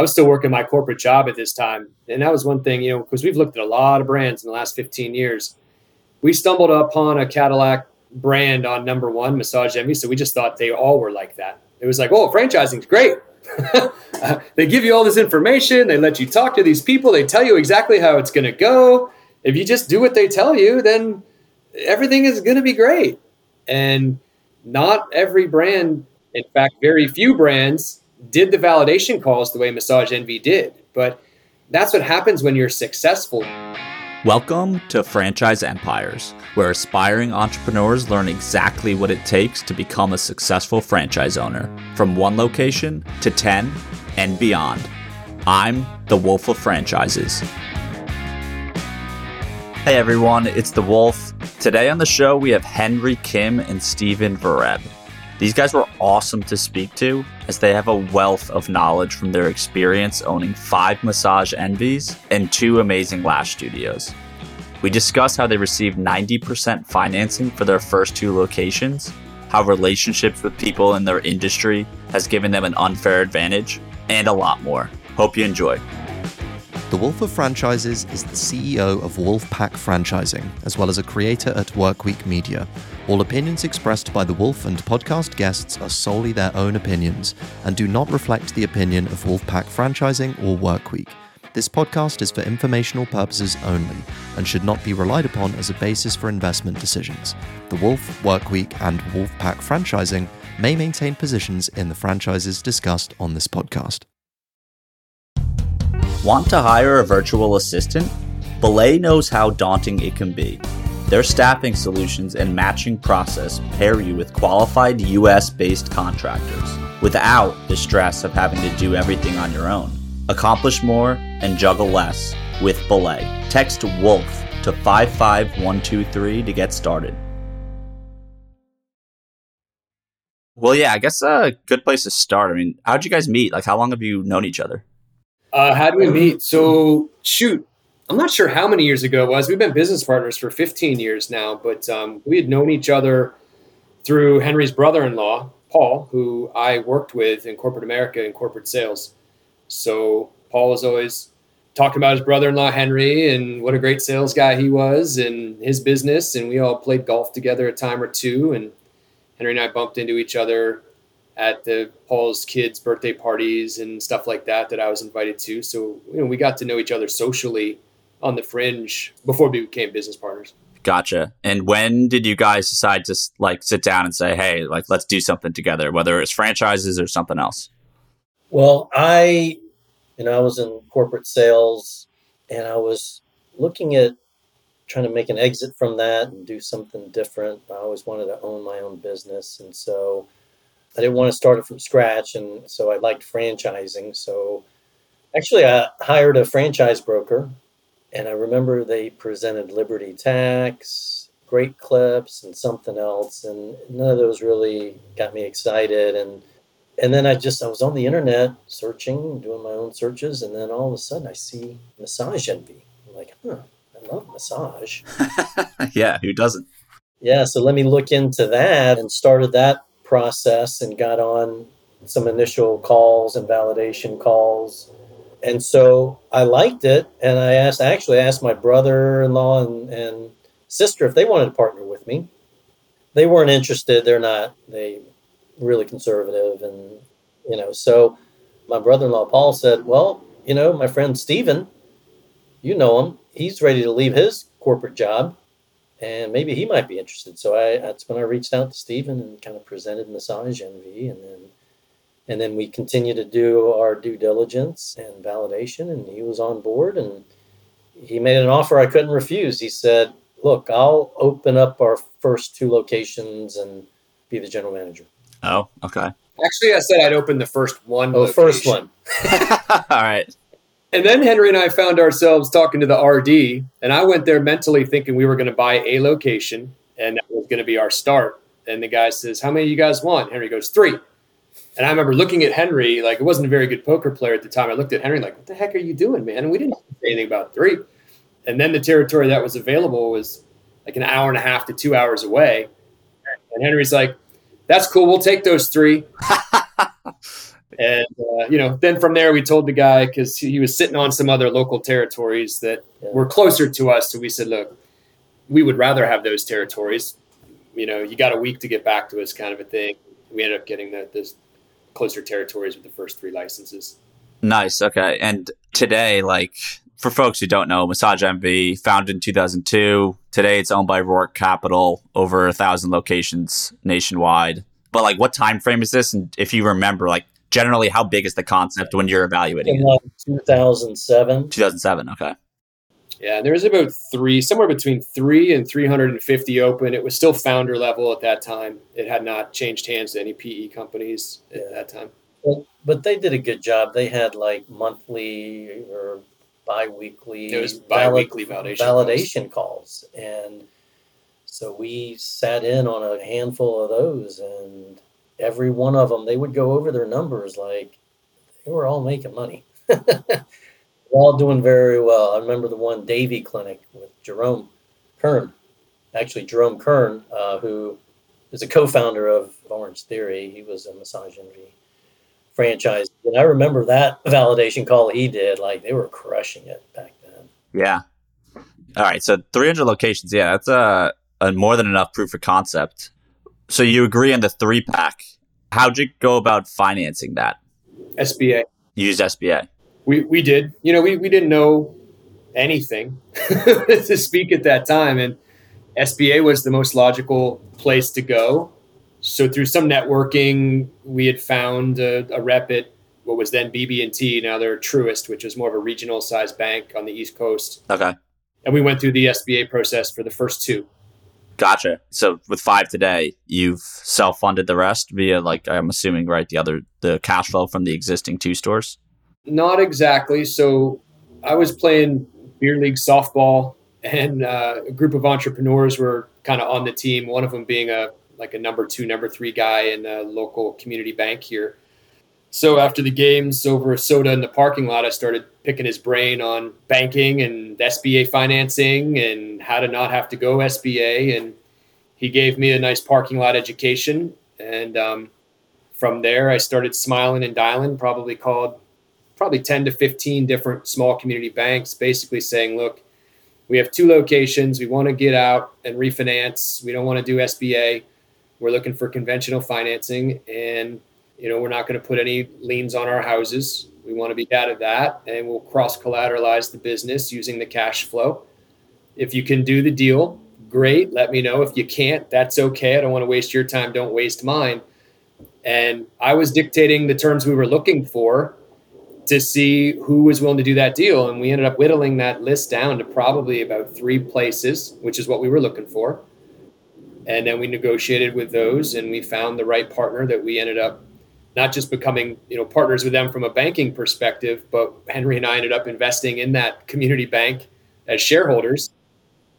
I was still working my corporate job at this time. And that was one thing, you know, because we've looked at a lot of brands in the last 15 years. We stumbled upon a Cadillac brand on number one, Massage Envy. So we just thought they all were like that. It was like, oh, franchising's great. they give you all this information. They let you talk to these people. They tell you exactly how it's going to go. If you just do what they tell you, then everything is going to be great. And not every brand, in fact, very few brands did the validation calls the way Massage Envy did. But that's what happens when you're successful. Welcome to Franchise Empires, where aspiring entrepreneurs learn exactly what it takes to become a successful franchise owner, from one location to 10 and beyond. I'm the Wolf of Franchises. Hey everyone, it's the Wolf. Today on the show, we have Henry Kim and Stephen Vereb. These guys were awesome to speak to as they have a wealth of knowledge from their experience owning five massage envies and two amazing lash studios. We discuss how they received 90% financing for their first two locations, how relationships with people in their industry has given them an unfair advantage, and a lot more. Hope you enjoy. The Wolf of Franchises is the CEO of Wolfpack Franchising, as well as a creator at Workweek Media. All opinions expressed by the Wolf and podcast guests are solely their own opinions and do not reflect the opinion of Wolfpack Franchising or Workweek. This podcast is for informational purposes only and should not be relied upon as a basis for investment decisions. The Wolf, Workweek, and Wolfpack Franchising may maintain positions in the franchises discussed on this podcast. Want to hire a virtual assistant? Belay knows how daunting it can be. Their staffing solutions and matching process pair you with qualified US based contractors without the stress of having to do everything on your own. Accomplish more and juggle less with Belay. Text WOLF to 55123 to get started. Well, yeah, I guess a good place to start. I mean, how'd you guys meet? Like, how long have you known each other? Uh, how did we meet? So, shoot, I'm not sure how many years ago it was. We've been business partners for 15 years now, but um, we had known each other through Henry's brother in law, Paul, who I worked with in corporate America in corporate sales. So, Paul was always talking about his brother in law, Henry, and what a great sales guy he was and his business. And we all played golf together a time or two. And Henry and I bumped into each other at the Paul's kids' birthday parties and stuff like that that I was invited to. So you know, we got to know each other socially on the fringe before we became business partners. Gotcha. And when did you guys decide to like sit down and say, "Hey, like let's do something together," whether it's franchises or something else? Well, I, you know, I was in corporate sales, and I was looking at trying to make an exit from that and do something different. I always wanted to own my own business, and so I didn't want to start it from scratch, and so I liked franchising. So actually, I hired a franchise broker, and I remember they presented Liberty Tax, Great Clips, and something else, and none of those really got me excited. And and then I just I was on the internet searching, doing my own searches, and then all of a sudden I see Massage Envy. I'm like, huh, I love massage. yeah, who doesn't? Yeah, so let me look into that and started that process and got on some initial calls and validation calls. And so I liked it. And I asked, I actually asked my brother in law and, and sister if they wanted to partner with me. They weren't interested. They're not, they really conservative. And, you know, so my brother in law, Paul, said, Well, you know, my friend Stephen, you know him, he's ready to leave his corporate job and maybe he might be interested. So I that's when I reached out to Stephen and kind of presented Massage Envy, and then and then we continued to do our due diligence and validation, and he was on board, and he made an offer I couldn't refuse. He said, "Look, I'll open up our first two locations and be the general manager." Oh, okay. Actually, I said I'd open the first one. Oh, first one. All right. And then Henry and I found ourselves talking to the RD, and I went there mentally thinking we were going to buy a location and that was going to be our start. And the guy says, How many you guys want? Henry goes, Three. And I remember looking at Henry, like it wasn't a very good poker player at the time. I looked at Henry like, What the heck are you doing, man? And we didn't say anything about three. And then the territory that was available was like an hour and a half to two hours away. And Henry's like, That's cool. We'll take those three. And uh, you know, then from there we told the guy because he was sitting on some other local territories that were closer to us. So we said, look, we would rather have those territories. You know, you got a week to get back to us, kind of a thing. We ended up getting the, those closer territories with the first three licenses. Nice. Okay. And today, like for folks who don't know, Massage Envy founded in 2002. Today, it's owned by Roark Capital, over a thousand locations nationwide. But like, what time frame is this? And if you remember, like, generally, how big is the concept when you're evaluating In it? like 2007. 2007. Okay. Yeah, there was about three, somewhere between three and 350 open. It was still founder level at that time. It had not changed hands to any PE companies at that time. Well, but they did a good job. They had like monthly or bi-weekly It was valid- bi-weekly validation validation calls. and so we sat in on a handful of those and every one of them they would go over their numbers like they were all making money all doing very well i remember the one davy clinic with jerome kern actually jerome kern uh, who is a co-founder of orangetheory he was a massage envy franchise. And I remember that validation call he did. Like they were crushing it back then. Yeah. All right. So 300 locations. Yeah, that's a, a more than enough proof of concept. So you agree on the three pack. How'd you go about financing that? SBA. You used SBA. We, we did. You know, we, we didn't know anything to speak at that time. And SBA was the most logical place to go. So through some networking, we had found a, a rep at what was then BB&T. Now they're Truist, which is more of a regional size bank on the East Coast. Okay. And we went through the SBA process for the first two. Gotcha. So with five today, you've self funded the rest via like I'm assuming right the other the cash flow from the existing two stores. Not exactly. So I was playing beer league softball, and uh, a group of entrepreneurs were kind of on the team. One of them being a like a number two, number three guy in a local community bank here. So after the games over a soda in the parking lot, I started picking his brain on banking and SBA financing and how to not have to go SBA. And he gave me a nice parking lot education. And um, from there, I started smiling and dialing. Probably called probably 10 to 15 different small community banks, basically saying, look, we have two locations. We want to get out and refinance. We don't want to do SBA. We're looking for conventional financing. And, you know, we're not going to put any liens on our houses. We want to be out of that. And we'll cross collateralize the business using the cash flow. If you can do the deal, great. Let me know. If you can't, that's okay. I don't want to waste your time. Don't waste mine. And I was dictating the terms we were looking for to see who was willing to do that deal. And we ended up whittling that list down to probably about three places, which is what we were looking for. And then we negotiated with those and we found the right partner that we ended up not just becoming, you know, partners with them from a banking perspective, but Henry and I ended up investing in that community bank as shareholders.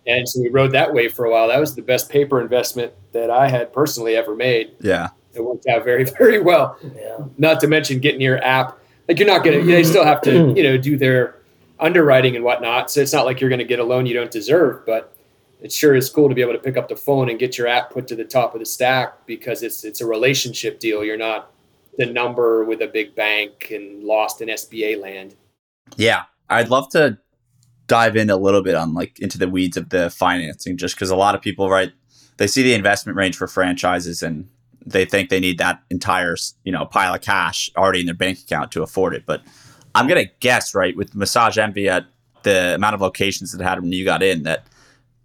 And so we rode that way for a while. That was the best paper investment that I had personally ever made. Yeah. It worked out very, very well Yeah. not to mention getting your app like you're not gonna they still have to you know do their underwriting and whatnot so it's not like you're gonna get a loan you don't deserve but it sure is cool to be able to pick up the phone and get your app put to the top of the stack because it's it's a relationship deal you're not the number with a big bank and lost in sba land Yeah. I'd love to dive in a little bit on like into the weeds of the financing just because a lot of people, right, they see the investment range for franchises and they think they need that entire, you know, pile of cash already in their bank account to afford it. But I'm going to guess, right, with Massage Envy at the amount of locations that had when you got in that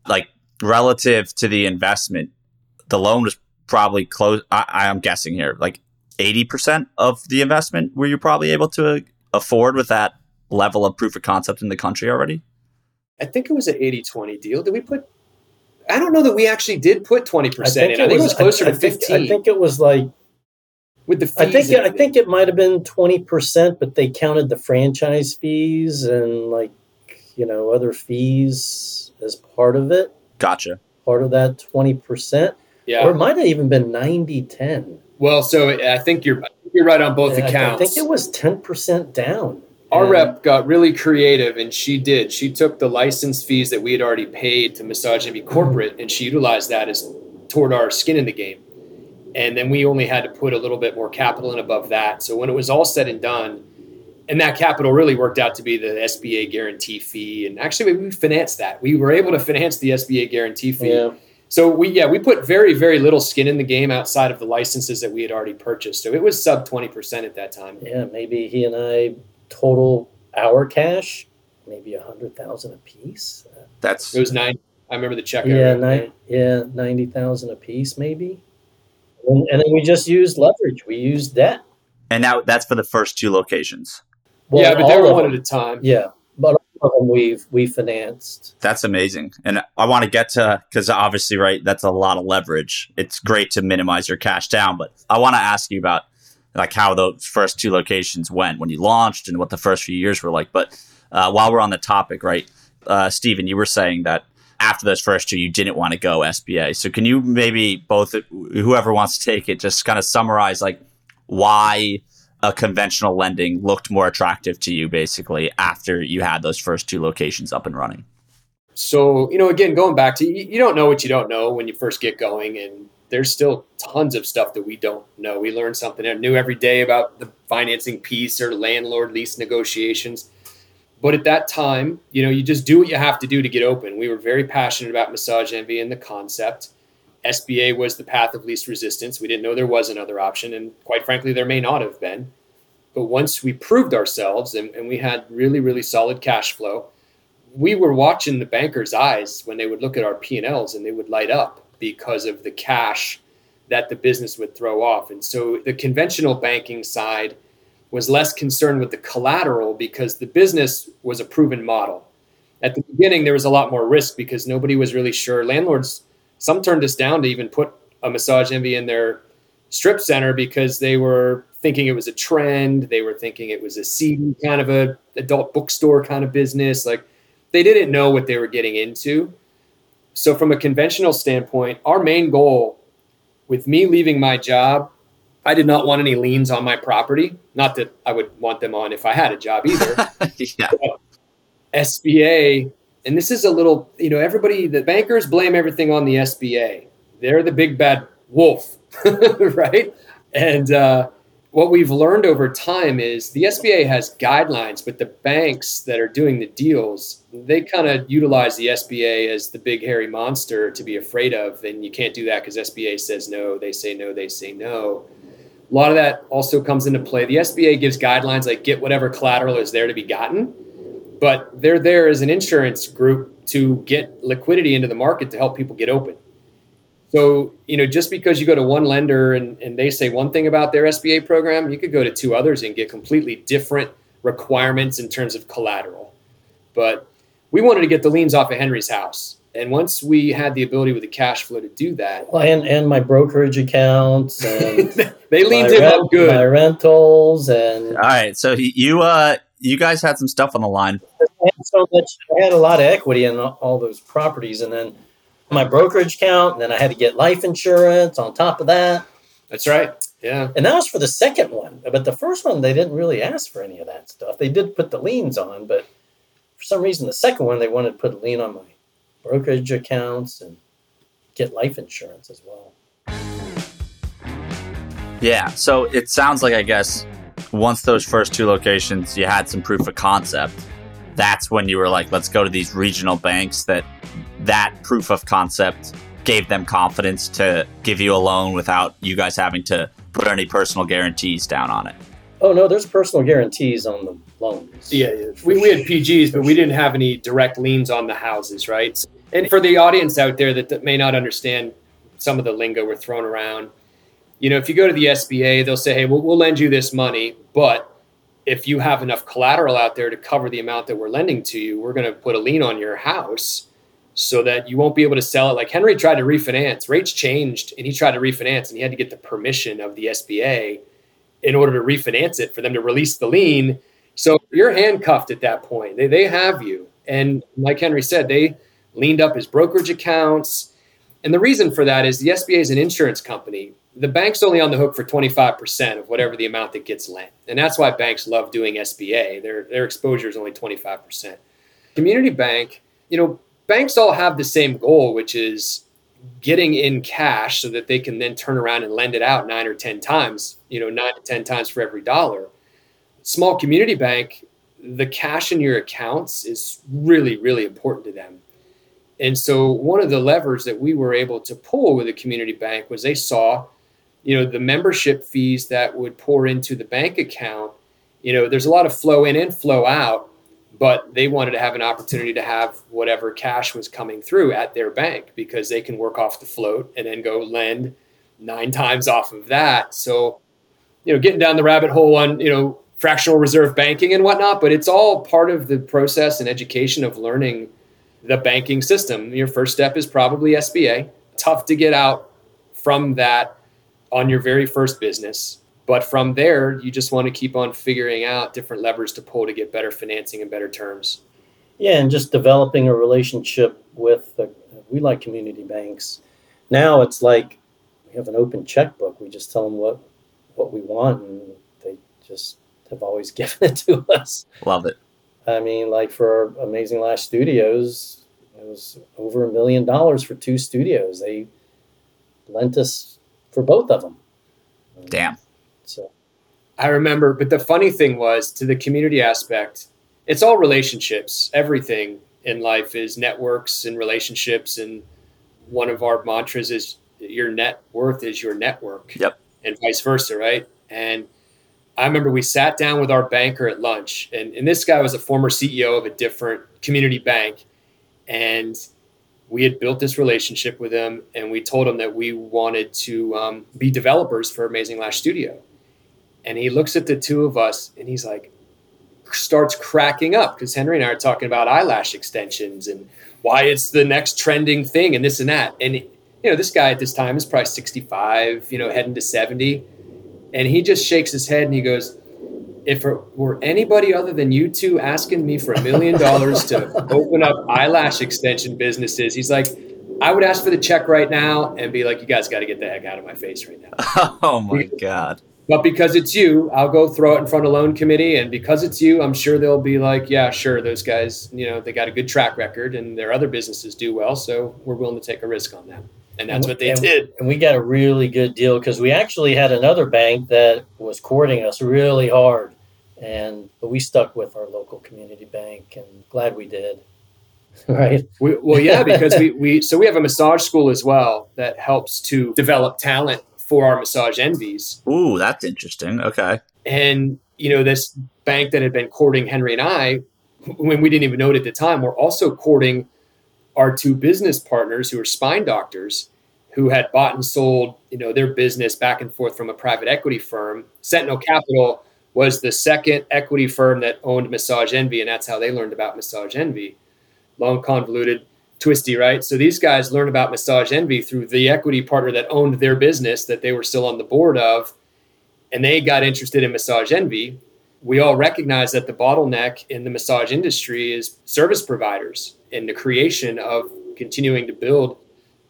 like relative to the investment, the loan was probably close. I, I'm guessing here, like 80% of the investment were you probably able to afford with that level of proof of concept in the country already? i think it was an 80-20 deal did we put i don't know that we actually did put 20% in i think it was closer I to think- 15 I think it was like with the fees I think it, I think it might have been twenty percent, but they counted the franchise fees and like you know other fees as part of it, Gotcha. part of that twenty percent, yeah or it might have even been 90-10. Well so i think you're you're right on both I- accounts I think it was ten percent down. Our And- rep got really creative and she did. She took the license fees that we had already paid to Massage Envy mm-hmm. corporate and she utilized that as toward our skin in the game. And then we only had to put a little bit more capital in above that. So when it was all said and done, and that capital really worked out to be the SBA guarantee fee. And actually, we financed that. We were able to finance the SBA guarantee fee. Yeah. So we yeah we put very very little skin in the game outside of the licenses that we had already purchased. So it was sub twenty percent at that time. Yeah, maybe he and I total our cash maybe a hundred thousand a piece. That's it was nine. I remember the check. Yeah, nine, yeah, ninety thousand a piece, maybe. And, and, then we just used leverage. We used debt. And now that's for the first two locations. Well, yeah, but they were one at a time. Yeah, but all of them we've we financed. That's amazing, and I want to get to because obviously, right, that's a lot of leverage. It's great to minimize your cash down, but I want to ask you about like how those first two locations went when you launched and what the first few years were like. But uh, while we're on the topic, right, uh, Stephen, you were saying that after those first two, you didn't want to go SBA. So can you maybe both, whoever wants to take it, just kind of summarize like why a conventional lending looked more attractive to you basically after you had those first two locations up and running? So, you know, again, going back to you don't know what you don't know when you first get going. And there's still tons of stuff that we don't know. We learn something new every day about the financing piece or landlord lease negotiations. But at that time, you know, you just do what you have to do to get open. We were very passionate about Massage Envy and the concept. SBA was the path of least resistance. We didn't know there was another option. And quite frankly, there may not have been. But once we proved ourselves and, and we had really, really solid cash flow, we were watching the bankers' eyes when they would look at our P&Ls and they would light up because of the cash that the business would throw off. And so the conventional banking side was less concerned with the collateral because the business was a proven model. At the beginning, there was a lot more risk because nobody was really sure. Landlords, some turned us down to even put a massage envy in their strip center because they were thinking it was a trend. They were thinking it was a CD kind of a adult bookstore kind of business. Like they didn't know what they were getting into. So, from a conventional standpoint, our main goal with me leaving my job, I did not want any liens on my property. Not that I would want them on if I had a job either. yeah. SBA, and this is a little, you know, everybody, the bankers blame everything on the SBA. They're the big bad wolf, right? And uh, what we've learned over time is the SBA has guidelines, but the banks that are doing the deals, they kind of utilize the SBA as the big hairy monster to be afraid of. And you can't do that because SBA says no, they say no, they say no. A lot of that also comes into play. The SBA gives guidelines like get whatever collateral is there to be gotten, but they're there as an insurance group to get liquidity into the market to help people get open. So, you know, just because you go to one lender and, and they say one thing about their SBA program, you could go to two others and get completely different requirements in terms of collateral. But we wanted to get the liens off of Henry's house. And once we had the ability with the cash flow to do that, well, and, and my brokerage accounts, and they leaned him rent, up good. My rentals and all right. So you uh you guys had some stuff on the line. I had so much. I had a lot of equity in all those properties, and then my brokerage account, and then I had to get life insurance on top of that. That's right. Yeah. And that was for the second one. But the first one, they didn't really ask for any of that stuff. They did put the liens on, but for some reason, the second one, they wanted to put a lien on my brokerage accounts and get life insurance as well. Yeah. So it sounds like, I guess, once those first two locations, you had some proof of concept. That's when you were like, let's go to these regional banks that that proof of concept gave them confidence to give you a loan without you guys having to put any personal guarantees down on it. Oh no, there's personal guarantees on the loans. Yeah, yeah. We, we had PGs, but we didn't have any direct liens on the houses, right? And for the audience out there that, that may not understand some of the lingo we're throwing around, you know, if you go to the SBA, they'll say, "Hey, we'll, we'll lend you this money, but if you have enough collateral out there to cover the amount that we're lending to you, we're going to put a lien on your house." So that you won't be able to sell it. Like Henry tried to refinance, rates changed, and he tried to refinance, and he had to get the permission of the SBA in order to refinance it for them to release the lien. So you're handcuffed at that point. They, they have you. And like Henry said, they leaned up his brokerage accounts. And the reason for that is the SBA is an insurance company. The bank's only on the hook for 25% of whatever the amount that gets lent. And that's why banks love doing SBA. Their, their exposure is only 25%. Community bank, you know, banks all have the same goal, which is getting in cash so that they can then turn around and lend it out nine or 10 times, you know, nine to 10 times for every dollar. Small community bank, the cash in your accounts is really, really important to them. And so one of the levers that we were able to pull with a community bank was they saw, you know, the membership fees that would pour into the bank account. You know, there's a lot of flow in and flow out but they wanted to have an opportunity to have whatever cash was coming through at their bank because they can work off the float and then go lend nine times off of that. So, you know, getting down the rabbit hole on, you know, fractional reserve banking and whatnot, but it's all part of the process and education of learning the banking system. Your first step is probably SBA. Tough to get out from that on your very first business. But from there, you just want to keep on figuring out different levers to pull to get better financing and better terms. Yeah, and just developing a relationship with the, we like community banks. Now it's like we have an open checkbook. We just tell them what what we want, and they just have always given it to us. Love it. I mean, like for Amazing Lash Studios, it was over a million dollars for two studios. They lent us for both of them. Damn. So I remember, but the funny thing was to the community aspect, it's all relationships. Everything in life is networks and relationships. And one of our mantras is your net worth is your network. Yep. And vice versa, right? And I remember we sat down with our banker at lunch, and, and this guy was a former CEO of a different community bank. And we had built this relationship with him, and we told him that we wanted to um, be developers for Amazing Lash Studio and he looks at the two of us and he's like starts cracking up because henry and i are talking about eyelash extensions and why it's the next trending thing and this and that and you know this guy at this time is probably 65 you know heading to 70 and he just shakes his head and he goes if it were anybody other than you two asking me for a million dollars to open up eyelash extension businesses he's like I would ask for the check right now and be like, you guys got to get the heck out of my face right now. Oh my God. But because it's you, I'll go throw it in front of loan committee. And because it's you, I'm sure they'll be like, yeah, sure, those guys, you know, they got a good track record and their other businesses do well. So we're willing to take a risk on them. And that's what they and, did. And we got a really good deal because we actually had another bank that was courting us really hard. And but we stuck with our local community bank and glad we did. right. We, well, yeah, because we, we, so we have a massage school as well that helps to develop talent for our massage envies. Ooh, that's interesting. Okay. And, you know, this bank that had been courting Henry and I, when we didn't even know it at the time, were also courting our two business partners who are spine doctors who had bought and sold, you know, their business back and forth from a private equity firm. Sentinel Capital was the second equity firm that owned Massage Envy, and that's how they learned about Massage Envy. Long convoluted twisty, right? So these guys learn about Massage Envy through the equity partner that owned their business that they were still on the board of, and they got interested in Massage Envy. We all recognize that the bottleneck in the massage industry is service providers and the creation of continuing to build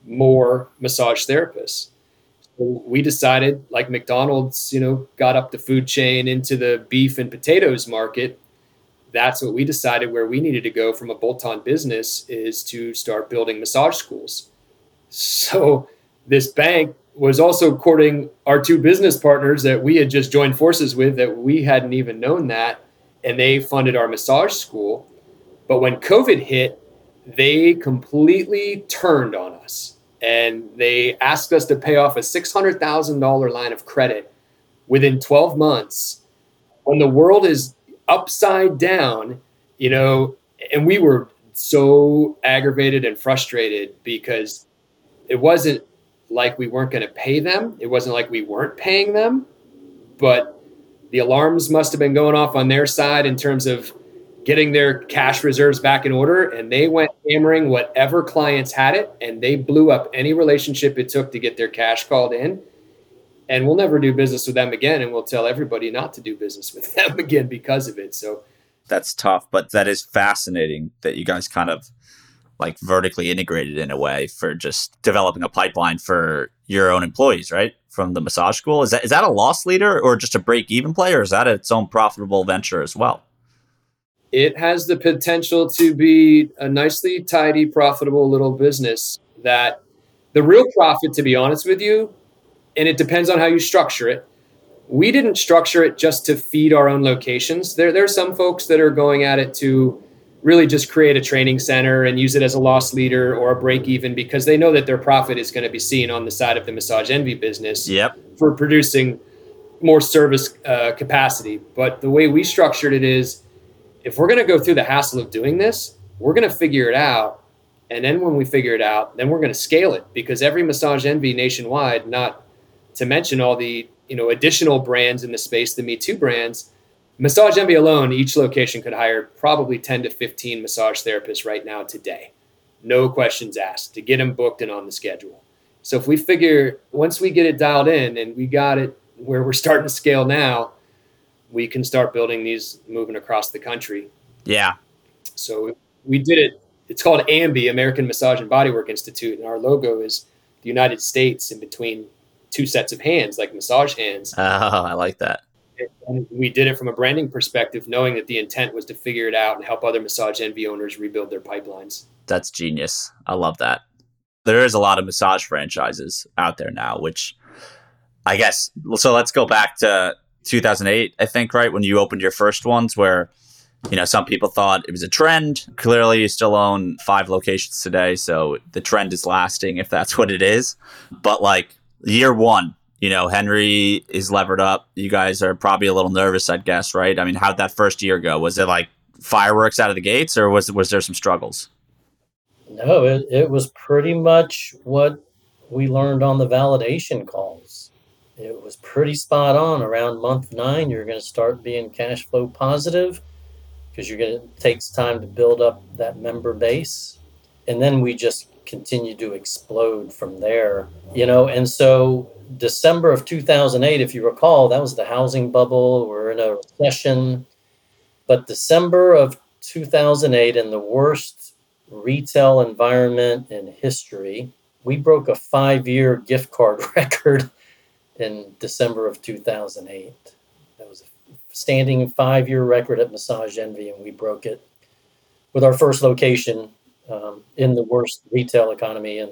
more massage therapists. We decided, like McDonald's, you know, got up the food chain into the beef and potatoes market that's what we decided where we needed to go from a bolt-on business is to start building massage schools. So this bank was also courting our two business partners that we had just joined forces with that we hadn't even known that and they funded our massage school. But when COVID hit, they completely turned on us and they asked us to pay off a $600,000 line of credit within 12 months when the world is upside down, you know, and we were so aggravated and frustrated because it wasn't like we weren't going to pay them. It wasn't like we weren't paying them, but the alarms must have been going off on their side in terms of getting their cash reserves back in order. And they went hammering whatever clients had it and they blew up any relationship it took to get their cash called in and we'll never do business with them again and we'll tell everybody not to do business with them again because of it. So that's tough but that is fascinating that you guys kind of like vertically integrated in a way for just developing a pipeline for your own employees right? From the massage school. Is that is that a loss leader or just a break even play or is that its own profitable venture as well? It has the potential to be a nicely tidy profitable little business that The real profit, to be honest with you, and it depends on how you structure it. We didn't structure it just to feed our own locations. There, there are some folks that are going at it to really just create a training center and use it as a loss leader or a break even because they know that their profit is going to be seen on the side of the massage envy business Yep. for producing more service uh, capacity. But the way we structured it is if we're going to go through the hassle of doing this, we're going to figure it out. And then when we figure it out, then we're going to scale it because every massage envy nationwide, not to mention all the you know additional brands in the space, the Me Too brands, Massage Envy alone, each location could hire probably 10 to 15 massage therapists right now today. No questions asked to get them booked and on the schedule. So if we figure once we get it dialed in and we got it where we're starting to scale now, we can start building these moving across the country. Yeah. So we did it. It's called AMBI, American Massage and Bodywork Institute, and our logo is the United States in between two sets of hands, like massage hands. Oh, I like that. And we did it from a branding perspective, knowing that the intent was to figure it out and help other massage envy owners rebuild their pipelines. That's genius. I love that. There is a lot of massage franchises out there now, which I guess. So let's go back to 2008, I think, right? When you opened your first ones, where, you know, some people thought it was a trend. Clearly, you still own five locations today. So the trend is lasting if that's what it is. But like year one, you know, Henry is levered up. You guys are probably a little nervous, I'd guess, right? I mean, how'd that first year go? Was it like fireworks out of the gates or was, was there some struggles? No, it, it was pretty much what we learned on the validation calls. It was pretty spot on. Around month nine, you're going to start being cash flow positive because you're going to takes time to build up that member base, and then we just continue to explode from there. You know, and so December of 2008, if you recall, that was the housing bubble. We're in a recession, but December of 2008, in the worst retail environment in history. We broke a five year gift card record in December of 2008. That was a standing five year record at Massage Envy, and we broke it with our first location um, in the worst retail economy in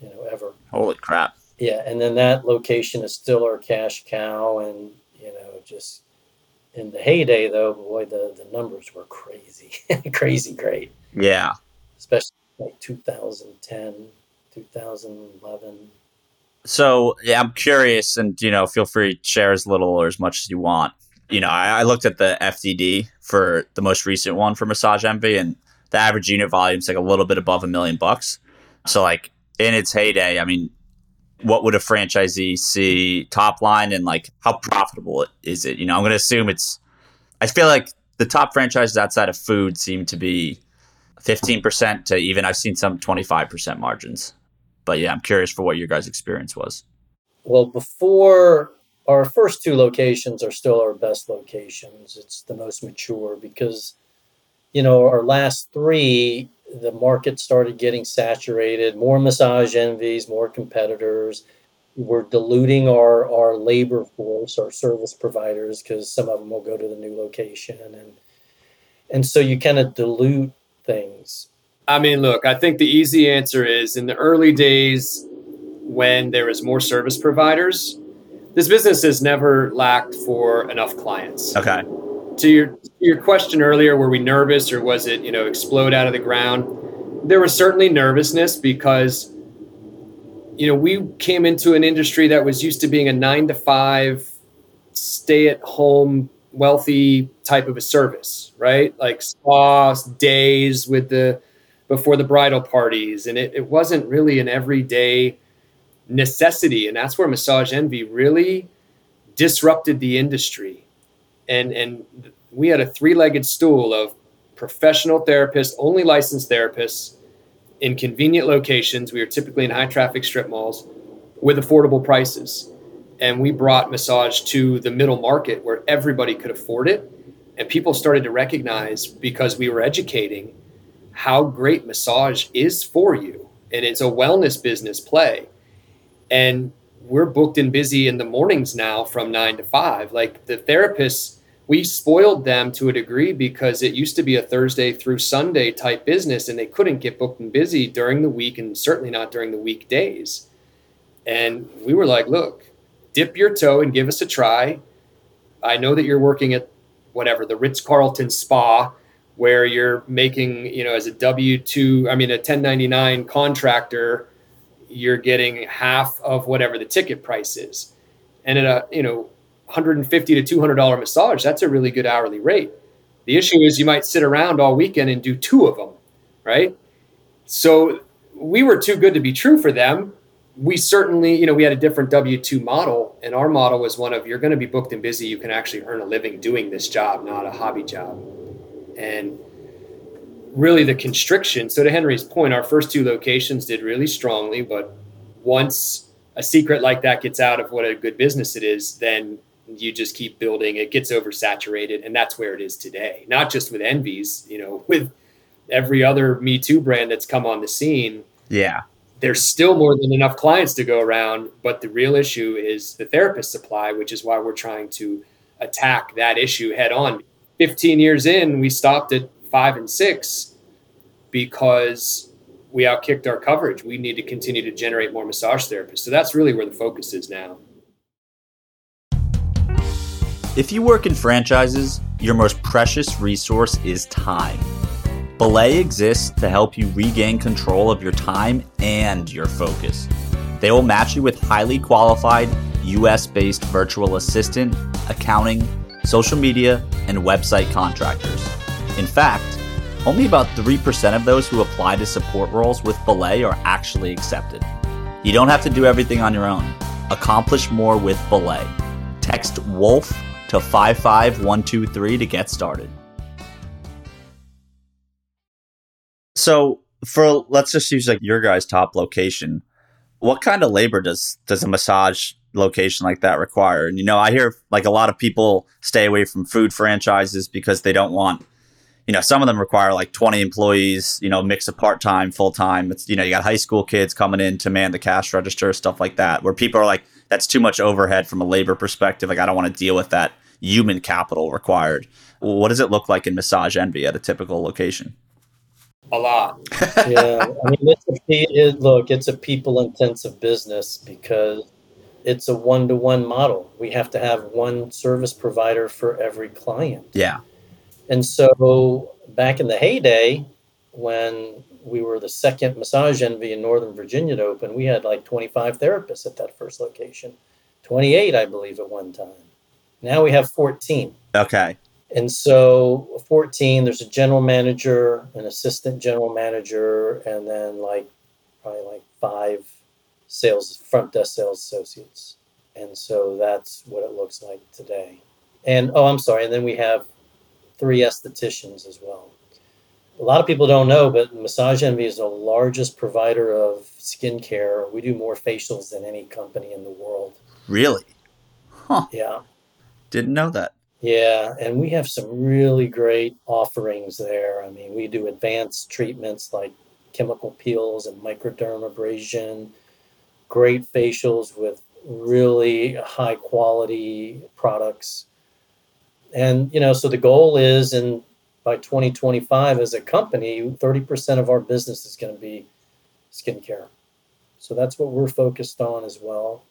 you know ever. Holy crap. Yeah, and then that location is still our cash cow, and you know just in the heyday though, boy, the the numbers were crazy, crazy great Yeah. especially like 2010, 2011. So yeah, I'm curious, and you know, feel free to share as little or as much as you want. You know, I, I looked at the FDD for the most recent one for Massage Envy, and the average unit volume is like a little bit above a million bucks. So like in its heyday, I mean, what would a franchisee see top line and like how profitable is it? You know, I'm going to assume it's. I feel like the top franchises outside of food seem to be 15% to even I've seen some 25% margins. But yeah, I'm curious for what your guys' experience was. Well, before our first two locations are still our best locations. It's the most mature because, you know, our last three, the market started getting saturated, more massage envies, more competitors. We're diluting our, our labor force, our service providers, because some of them will go to the new location. And, and so you kind of dilute things. I mean, look, I think the easy answer is in the early days when there was more service providers, this business has never lacked for enough clients. Okay. To your your question earlier, were we nervous or was it, you know, explode out of the ground? There was certainly nervousness because you know, we came into an industry that was used to being a 9 to 5 stay at home wealthy type of a service, right? Like spa days with the before the bridal parties and it, it wasn't really an everyday necessity and that's where massage envy really disrupted the industry and and we had a three-legged stool of professional therapists only licensed therapists in convenient locations. We were typically in high traffic strip malls with affordable prices. And we brought massage to the middle market where everybody could afford it. And people started to recognize because we were educating how great massage is for you. And it's a wellness business play. And we're booked and busy in the mornings now from nine to five. Like the therapists, we spoiled them to a degree because it used to be a Thursday through Sunday type business and they couldn't get booked and busy during the week and certainly not during the weekdays. And we were like, look, dip your toe and give us a try. I know that you're working at whatever, the Ritz Carlton Spa, where you're making, you know, as a W 2, I mean, a 1099 contractor, you're getting half of whatever the ticket price is. And at a, you know, 150 to $200 massage, that's a really good hourly rate. The issue is you might sit around all weekend and do two of them, right? So we were too good to be true for them. We certainly, you know, we had a different W 2 model, and our model was one of you're going to be booked and busy. You can actually earn a living doing this job, not a hobby job. And really the constriction. So, to Henry's point, our first two locations did really strongly, but once a secret like that gets out of what a good business it is, then you just keep building it gets oversaturated and that's where it is today. Not just with envies you know with every other me too brand that's come on the scene yeah. there's still more than enough clients to go around but the real issue is the therapist supply which is why we're trying to attack that issue head on. 15 years in we stopped at five and six because we outkicked our coverage. We need to continue to generate more massage therapists. So that's really where the focus is now if you work in franchises, your most precious resource is time. Belay exists to help you regain control of your time and your focus. They will match you with highly qualified, US based virtual assistant, accounting, social media, and website contractors. In fact, only about 3% of those who apply to support roles with Belay are actually accepted. You don't have to do everything on your own. Accomplish more with Belay. Text WOLF to 55123 to get started. So, for let's just use like your guys' top location. What kind of labor does does a massage location like that require? And you know, I hear like a lot of people stay away from food franchises because they don't want you know, some of them require like 20 employees, you know, mix of part time, full time. It's, you know, you got high school kids coming in to man the cash register, stuff like that, where people are like, that's too much overhead from a labor perspective. Like, I don't want to deal with that human capital required. What does it look like in Massage Envy at a typical location? A lot. yeah, I mean, it's a, it, look, it's a people intensive business because it's a one to one model. We have to have one service provider for every client. Yeah. And so back in the heyday, when we were the second Massage Envy in Northern Virginia to open, we had like 25 therapists at that first location, 28, I believe, at one time. Now we have 14. Okay. And so 14, there's a general manager, an assistant general manager, and then like probably like five sales front desk sales associates. And so that's what it looks like today. And oh, I'm sorry. And then we have three estheticians as well. A lot of people don't know, but Massage Envy is the largest provider of skincare. We do more facials than any company in the world. Really? Huh. Yeah. Didn't know that. Yeah, and we have some really great offerings there. I mean, we do advanced treatments like chemical peels and microdermabrasion, great facials with really high quality products. And, you know, so the goal is in by 2025 as a company, 30% of our business is going to be skincare. So that's what we're focused on as well.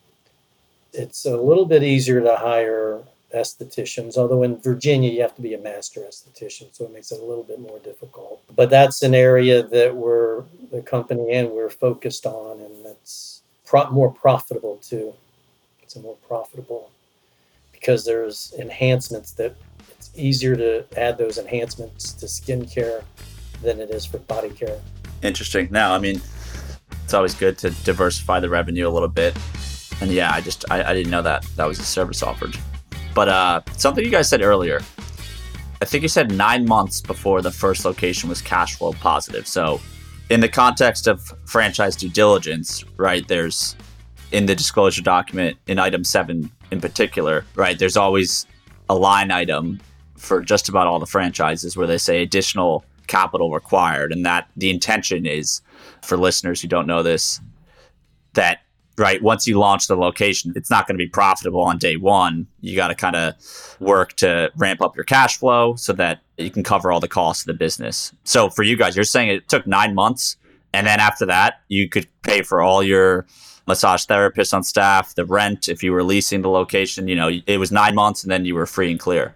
It's a little bit easier to hire estheticians, although in Virginia you have to be a master esthetician, so it makes it a little bit more difficult. But that's an area that we're the company and we're focused on, and that's pro- more profitable too. It's a more profitable because there's enhancements that it's easier to add those enhancements to skincare than it is for body care. Interesting. Now, I mean, it's always good to diversify the revenue a little bit. And yeah, I just I, I didn't know that that was a service offered. But uh, something you guys said earlier, I think you said nine months before the first location was cash flow positive. So, in the context of franchise due diligence, right, there's in the disclosure document in item seven in particular, right, there's always a line item for just about all the franchises where they say additional capital required. And that the intention is for listeners who don't know this, that right? Once you launch the location, it's not going to be profitable on day one. You got to kind of work to ramp up your cash flow so that you can cover all the costs of the business. So for you guys, you're saying it took nine months. And then after that, you could pay for all your massage therapists on staff, the rent, if you were leasing the location, you know, it was nine months and then you were free and clear.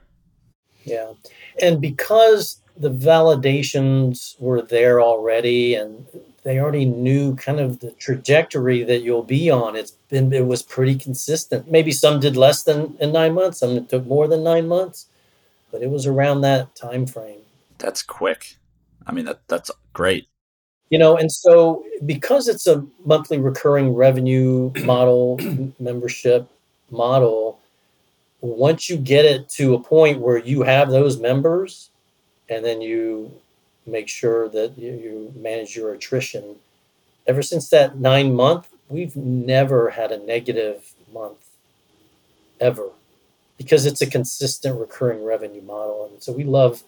Yeah. And because the validations were there already and they already knew kind of the trajectory that you'll be on. It's been it was pretty consistent. Maybe some did less than in nine months, some took more than nine months, but it was around that time frame. That's quick. I mean that that's great. You know, and so because it's a monthly recurring revenue model, membership model, once you get it to a point where you have those members and then you make sure that you, you manage your attrition. Ever since that nine month, we've never had a negative month ever because it's a consistent recurring revenue model. And so we love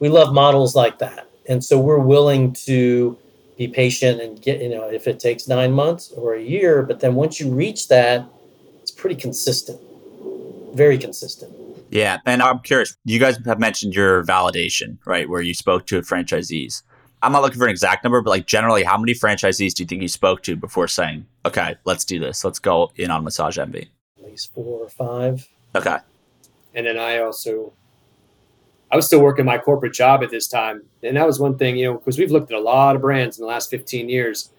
we love models like that. And so we're willing to be patient and get, you know, if it takes nine months or a year, but then once you reach that, it's pretty consistent, very consistent. Yeah. And I'm curious, you guys have mentioned your validation, right? Where you spoke to franchisees. I'm not looking for an exact number, but like generally, how many franchisees do you think you spoke to before saying, okay, let's do this? Let's go in on Massage Envy? At least four or five. Okay. And then I also, I was still working my corporate job at this time. And that was one thing, you know, because we've looked at a lot of brands in the last 15 years.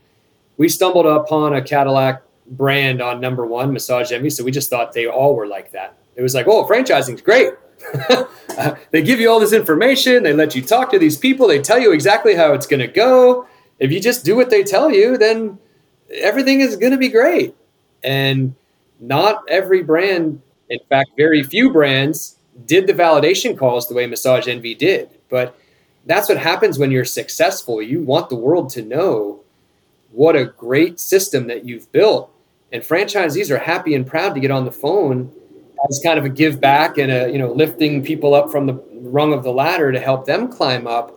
We stumbled upon a Cadillac brand on number one, Massage Envy. So we just thought they all were like that. It was like, oh, franchising's great. they give you all this information. They let you talk to these people. They tell you exactly how it's going to go. If you just do what they tell you, then everything is going to be great. And not every brand, in fact, very few brands did the validation calls the way Massage Envy did. But that's what happens when you're successful. You want the world to know what a great system that you've built. And franchisees are happy and proud to get on the phone as kind of a give back and a you know lifting people up from the rung of the ladder to help them climb up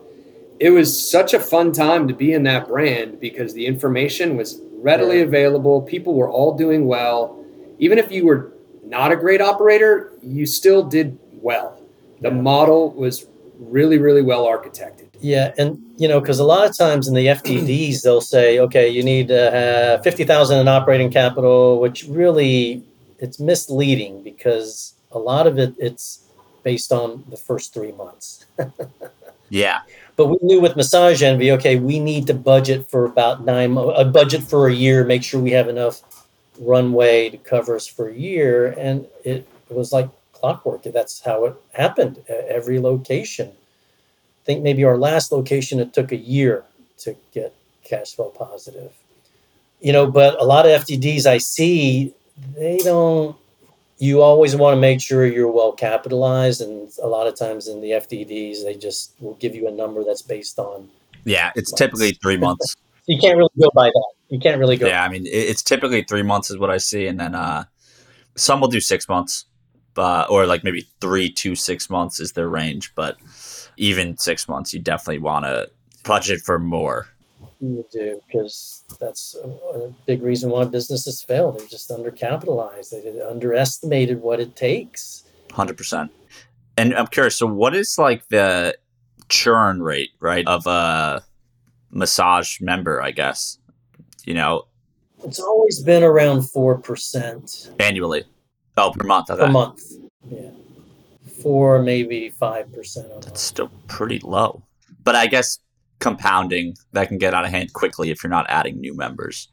it was such a fun time to be in that brand because the information was readily available. People were all doing well. Even if you were not a great operator you still did well. The model was really really well architected. Yeah and you know because a lot of times in the FDDs they'll say okay you need have 50000 in operating capital which really it's misleading because a lot of it it's based on the first three months. yeah. But we knew with Massage Envy, okay, we need to budget for about nine, a budget for a year, make sure we have enough runway to cover us for a year. And it, was like clockwork. That's how it happened at every location. I think maybe our last location, it took a year to get cash flow positive. You know, but a lot of FDDs I see, they don't you always want to make sure you're well capitalized and a lot of times in the fdd's they just will give you a number that's based on yeah it's months. typically three months. You can't really go by that. You can't really go yeah i mean it's typically three months is what i see and then uh some will do six months but or like maybe three to six months is their range but even six months you definitely want to budget for more you do because that's a, a, big reason why businesses fail. They're just undercapitalized. They underestimated what it takes. Hundred percent. And I'm curious. So, what is like the churn rate, right, of a massage member? I guess you know. It's always been around four percent annually. Oh, per month. Per month. Yeah, four maybe five percent. That's still pretty low. But I guess compounding that can get out of hand quickly if you're not adding new members.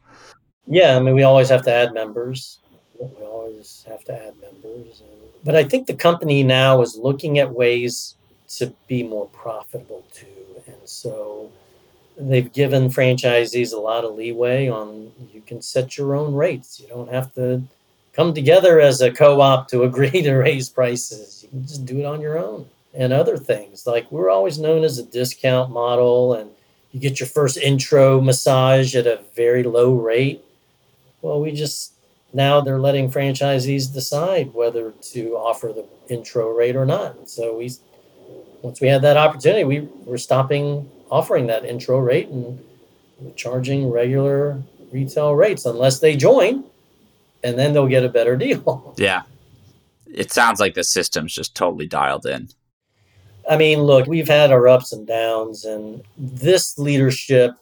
Yeah, I mean, we always have to add members. We always have to add members. But I think the company now is looking at ways to be more profitable too. And so they've given franchisees a lot of leeway on you can set your own rates. You don't have to come together as a co op to agree to raise prices. You can just do it on your own and other things. Like we're always known as a discount model, and you get your first intro massage at a very low rate. Well, we just now they're letting franchisees decide whether to offer the intro rate or not. So we, once we had that opportunity, we were stopping offering that intro rate and charging regular retail rates unless they join. and then they'll get a better deal. Yeah. It sounds like the system's just totally dialed in. I mean, look, we've had our ups and downs, and this leadership,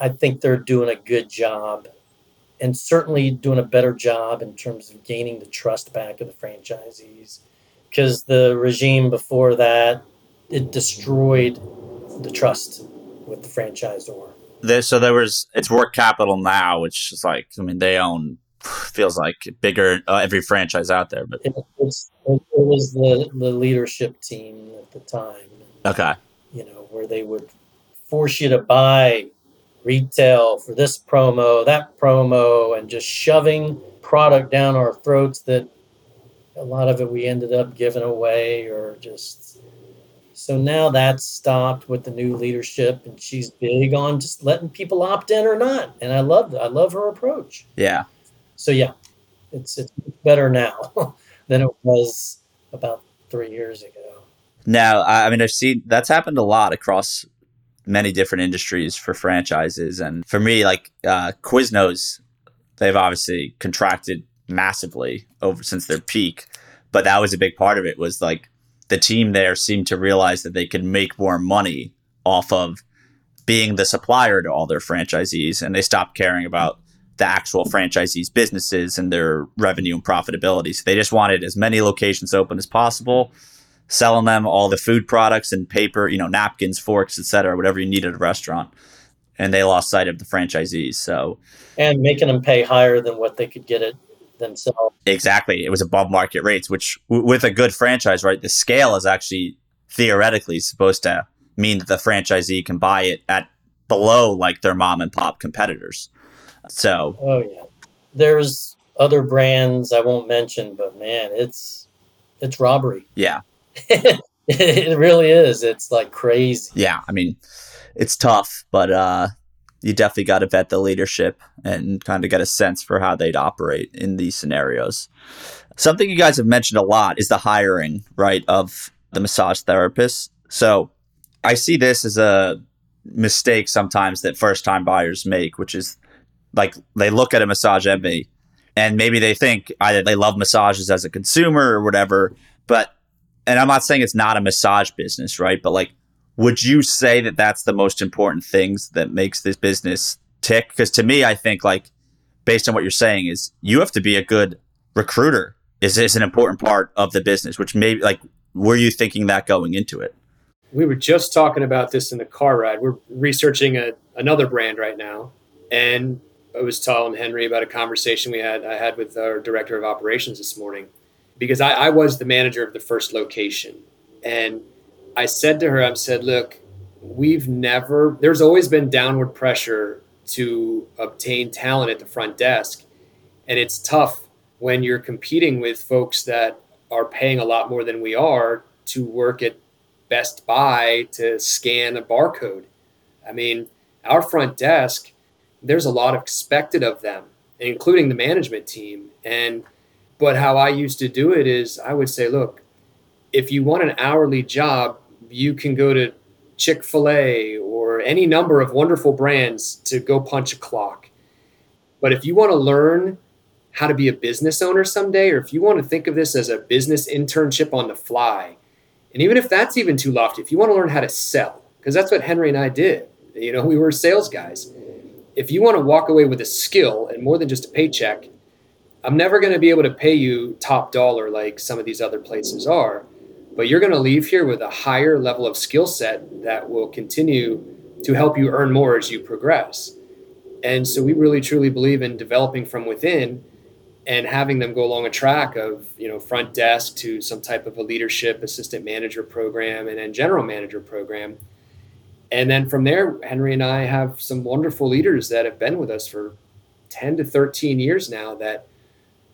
I think they're doing a good job and certainly doing a better job in terms of gaining the trust back of the franchisees. Because the regime before that, it destroyed the trust with the franchisor. So there was, it's Roark Capital now, which is like, I mean, they own, feels like bigger, uh, every franchise out there. But It was, it was the, the leadership team at the time, okay. you know, where they would force you to buy retail for this promo, that promo, and just shoving product down our throats that a lot of it we ended up giving away or just. So now that's stopped with the new leadership, and she's big on just letting people opt in or not. And I love I love her approach. Yeah. So yeah, it's it's better now than it was about three years ago. Now, I mean, I've seen that's happened a lot across many different industries for franchises. And for me, like uh, Quiznos, they've obviously contracted massively over since their peak. But that was a big part of it was like the team there seemed to realize that they could make more money off of being the supplier to all their franchisees. And they stopped caring about the actual franchisees' businesses and their revenue and profitability. So they just wanted as many locations open as possible selling them all the food products and paper, you know, napkins, forks, etc., whatever you need at a restaurant. And they lost sight of the franchisees. So And making them pay higher than what they could get it themselves. exactly, it was above market rates, which w- with a good franchise, right, the scale is actually theoretically supposed to mean that the franchisee can buy it at below like their mom and pop competitors. So Oh yeah. There's other brands I won't mention, but man, it's it's robbery. yeah, it really is. It's like crazy. yeah, I mean, it's tough, but uh, you definitely got to vet the leadership and kind of get a sense for how they'd operate in these scenarios. Something you guys have mentioned a lot is the hiring, right, of the massage therapists. So I see this as a mistake sometimes that first time buyers make, which is like they look at a massage envy and maybe they think either they love massages as a consumer or whatever, but and I'm not saying it's not a massage business, right? But like would you say that that's the most important things that makes this business tick because to me i think like based on what you're saying is you have to be a good recruiter is, is an important part of the business which maybe like were you thinking that going into it We were just talking about this in the car ride. We're researching a, another brand right now, and I was telling Henry about a conversation we had I had with our director of operations this morning because I, I was the manager of the first location, and I said to her, I said, "Look, we've never. There's always been downward pressure to obtain talent at the front desk, and it's tough when you're competing with folks that are paying a lot more than we are to work at Best Buy to scan a barcode. I mean, our front desk, there's a lot expected of them, including the management team. And but how I used to do it is I would say, look, if you want an hourly job, you can go to Chick-fil-A or any number of wonderful brands to go punch a clock. But if you want to learn how to be a business owner someday, or if you want to think of this as a business internship on the fly, and even if that's even too lofty, if you want to learn how to sell, because that's what Henry and I did, you know, we were sales guys. If you want to walk away with a skill and more than just a paycheck, I'm never going to be able to pay you top dollar like some of these other places are, but you're going to leave here with a higher level of skill set that will continue to help you earn more as you progress. And so we really truly believe in developing from within and having them go along a track of you know front desk to some type of a leadership assistant manager program and then general manager program and then from there henry and i have some wonderful leaders that have been with us for 10 to 13 years now that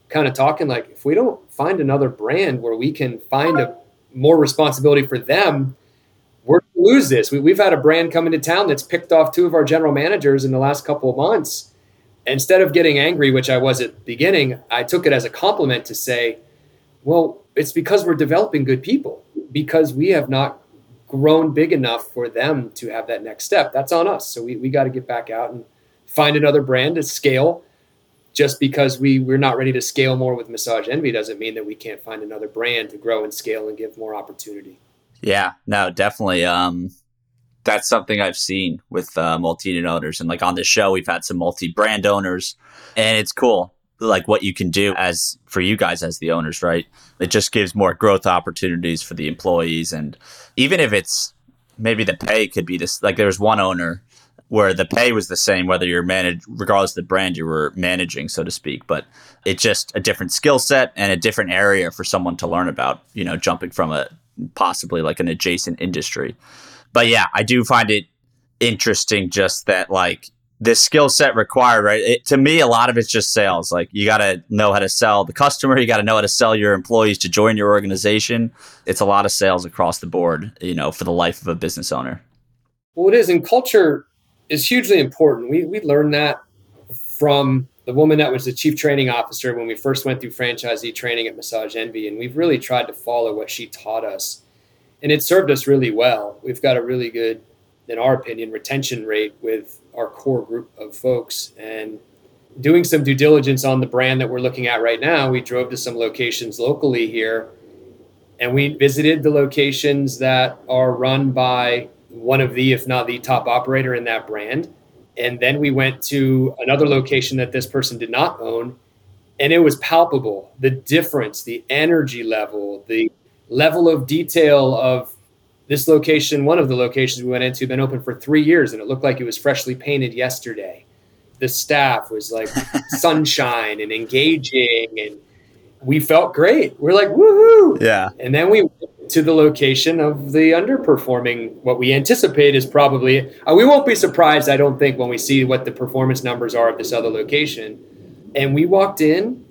kind of talking like if we don't find another brand where we can find a more responsibility for them we're going to lose this. We, we've had a brand come into town that's picked off two of our general managers in the last couple of months. Instead of getting angry, which I was at the beginning, I took it as a compliment to say, well, it's because we're developing good people, because we have not grown big enough for them to have that next step. That's on us. So we, we got to get back out and find another brand to scale. just because we we're not ready to scale more with Massage Envy doesn't mean that we can't find another brand to grow and scale and give more opportunity. Yeah, no, definitely. Um, that's something I've seen with uh, multi-unit owners, and like on this show, we've had some multi-brand owners, and it's cool. Like what you can do as for you guys as the owners, right? It just gives more growth opportunities for the employees, and even if it's maybe the pay could be this. Like there was one owner where the pay was the same whether you're managed regardless of the brand you were managing so to speak but it's just a different skill set and a different area for someone to learn about you know jumping from a possibly like an adjacent industry but yeah i do find it interesting just that like this skill set required right? It, to me a lot of it's just sales. Like you got to know how to sell the customer. You got to know how to sell your employees to join your organization. It's a lot of sales across the board you know for the life of a business owner. Well it is and culture is hugely important. We we learned that from the woman that was the chief training officer when we first went through franchisee training at Massage Envy, and we've really tried to follow what she taught us, and it served us really well. We've got a really good, in our opinion, retention rate with our core group of folks, and doing some due diligence on the brand that we're looking at right now. We drove to some locations locally here, and we visited the locations that are run by one of the, if not the top operator in that brand. And then we went to another location that this person did not own. And it was palpable the difference, the energy level, the level of detail of this location. One of the locations we went into, been open for three years, and it looked like it was freshly painted yesterday. The staff was like sunshine and engaging, and we felt great. We're like, woohoo! Yeah. And then we to the location of the underperforming what we anticipate is probably uh, we won't be surprised i don't think when we see what the performance numbers are of this other location and we walked in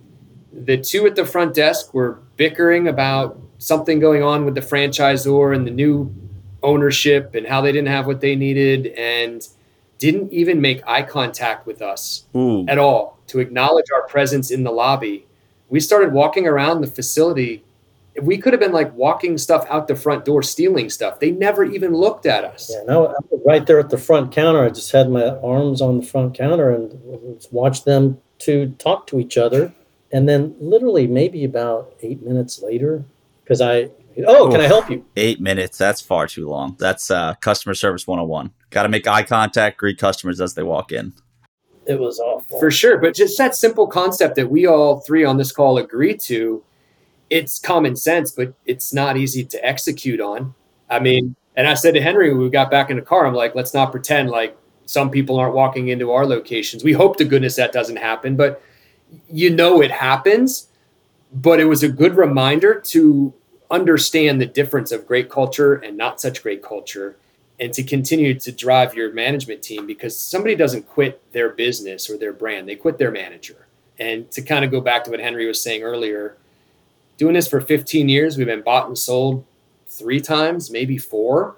the two at the front desk were bickering about something going on with the franchisor and the new ownership and how they didn't have what they needed and didn't even make eye contact with us Ooh. at all to acknowledge our presence in the lobby we started walking around the facility we could have been like walking stuff out the front door, stealing stuff. They never even looked at us. Yeah, no, right there at the front counter. I just had my arms on the front counter and watched them to talk to each other. And then, literally, maybe about eight minutes later, because I, oh, can I help you? Eight minutes. That's far too long. That's uh, customer service 101. Got to make eye contact, greet customers as they walk in. It was awful. For sure. But just that simple concept that we all three on this call agree to it's common sense, but it's not easy to execute on. I mean, and I said to Henry when we got back in the car, I'm like, let's not pretend like some people aren't walking into our locations. We hope to goodness that doesn't happen, but you know it happens. But it was a good reminder to understand the difference of great culture and not such great culture and to continue to drive your management team because somebody doesn't quit their business or their brand, they quit their manager. And to kind of go back to what Henry was saying earlier, doing this for 15 years. We've been bought and sold three times, maybe four.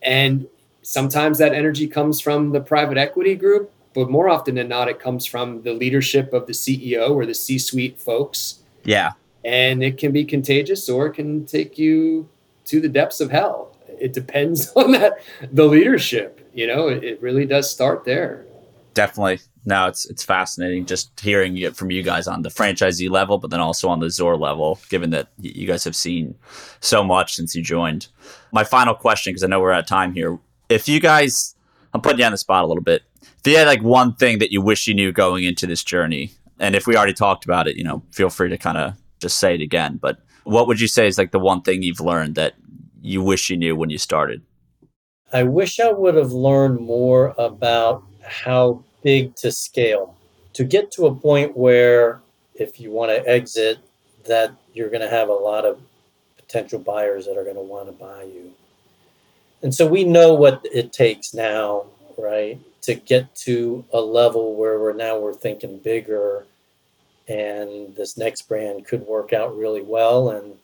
And sometimes that energy comes from the private equity group, but more often than not, it comes from the leadership of the CEO or the C suite folks. Yeah. And it can be contagious or it can take you to the depths of hell. It depends on that, the leadership. You know, it, it really does start there. Definitely no, it's it's fascinating just hearing it from you guys on the franchisee level, but then also on the Zor level, given that you guys have seen so much since you joined. My final question, because I know we're out of time here. If you guys, I'm putting you on the spot a little bit. If you had like one thing that you wish you knew going into this journey, and if we already talked about it, you know, feel free to kind of just say it again. But what would you say is like the one thing you've learned that you wish you knew when you started? I wish I would have learned more about how big to scale to get to a point where if you want to exit that you're going to have a lot of potential buyers that are going to want to buy you and so we know what it takes now right to get to a level where we're now we're thinking bigger and this next brand could work out really well and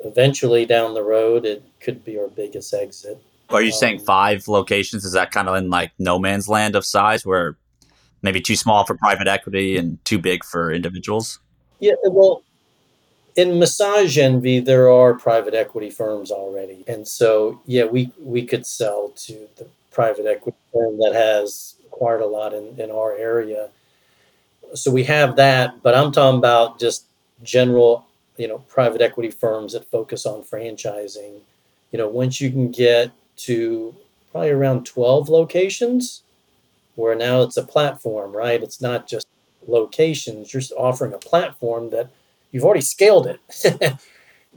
eventually down the road it could be our biggest exit are you um, saying five locations is that kind of in like no man's land of size where maybe too small for private equity and too big for individuals? Yeah, well, in Massage Envy, there are private equity firms already, and so yeah, we we could sell to the private equity firm that has acquired a lot in, in our area. So we have that, but I'm talking about just general, you know, private equity firms that focus on franchising. You know, once you can get to probably around 12 locations, where now it's a platform, right? It's not just locations, you're just offering a platform that you've already scaled it.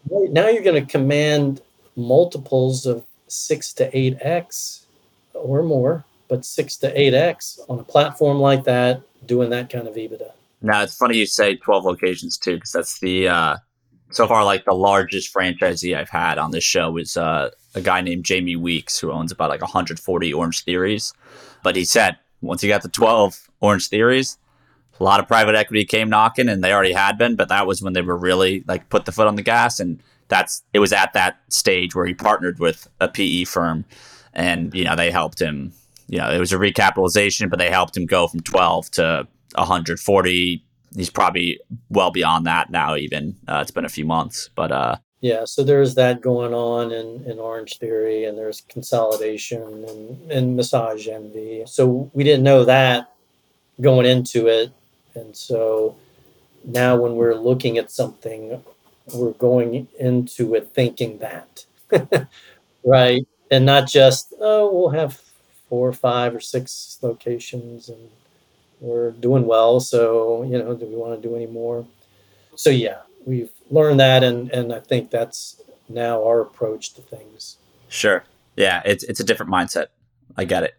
now you're going to command multiples of six to eight X or more, but six to eight X on a platform like that, doing that kind of EBITDA. Now it's funny you say 12 locations too, because that's the, uh, so far like the largest franchisee I've had on this show is uh, a guy named Jamie Weeks who owns about like 140 Orangetheories. But he said once he got the 12 Orangetheories, a lot of private equity came knocking and they already had been, but that was when they were really like put the foot on the gas. And that's, it was at that stage where he partnered with a PE firm and, you know, they helped him, you know, it was a recapitalization, but they helped him go from 12 to 140. He's probably well beyond that now, even. Uh, it's been a few months, but, uh, yeah, so there's that going on in, in Orangetheory, and there's consolidation and, and massage envy. So we didn't know that going into it. And so now when we're looking at something, we're going into it thinking that, right? And not just, oh, we'll have four or five or six locations and we're doing well. So, you know, do we want to do any more? So, yeah, we've learned that. And, and I think that's now our approach to things. Sure. Yeah. It's, it's a different mindset. I get it.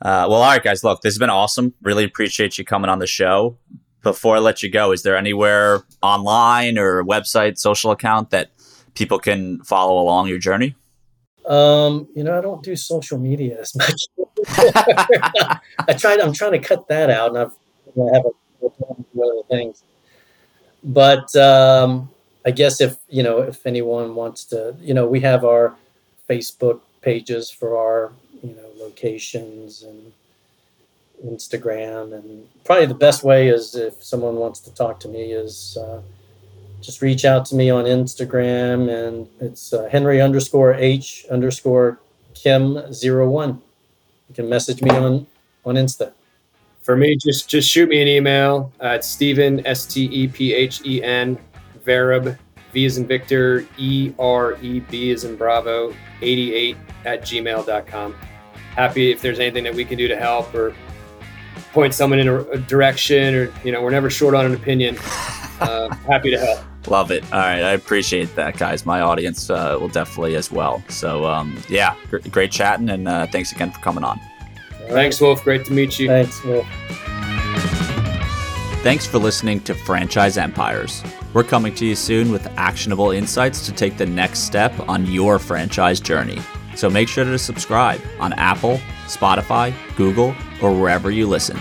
Uh, well, all right, guys. Look, this has been awesome. Really appreciate you coming on the show. Before I let you go, is there anywhere online or website, social account that people can follow along your journey? Um, you know, I don't do social media as much. I tried. I'm trying to cut that out, and I've I have a other things. But um, I guess if you know, if anyone wants to, you know, we have our Facebook pages for our you know locations and Instagram. And probably the best way is if someone wants to talk to me is uh, just reach out to me on Instagram, and it's uh, Henry underscore H underscore Kim zero one. You can message me on on Insta. For me, just just shoot me an email at Stephen S T E P H E N Vereb V is in Victor E R E B is in Bravo 88 at gmail.com happy if there's anything that we can do to help or point someone in a, a direction or you know we're never short on an opinion uh, happy to help love it. All right. I appreciate that guys. My audience uh, will definitely as well. So um, yeah gr- great chatting and uh, thanks again for coming on. Thanks wolf. Great to meet you. Thanks wolf. Thanks for listening to Franchise Empires. We're coming to you soon with actionable insights to take the next step on your franchise journey. So make sure to subscribe on Apple, Spotify, Google, or wherever you listen.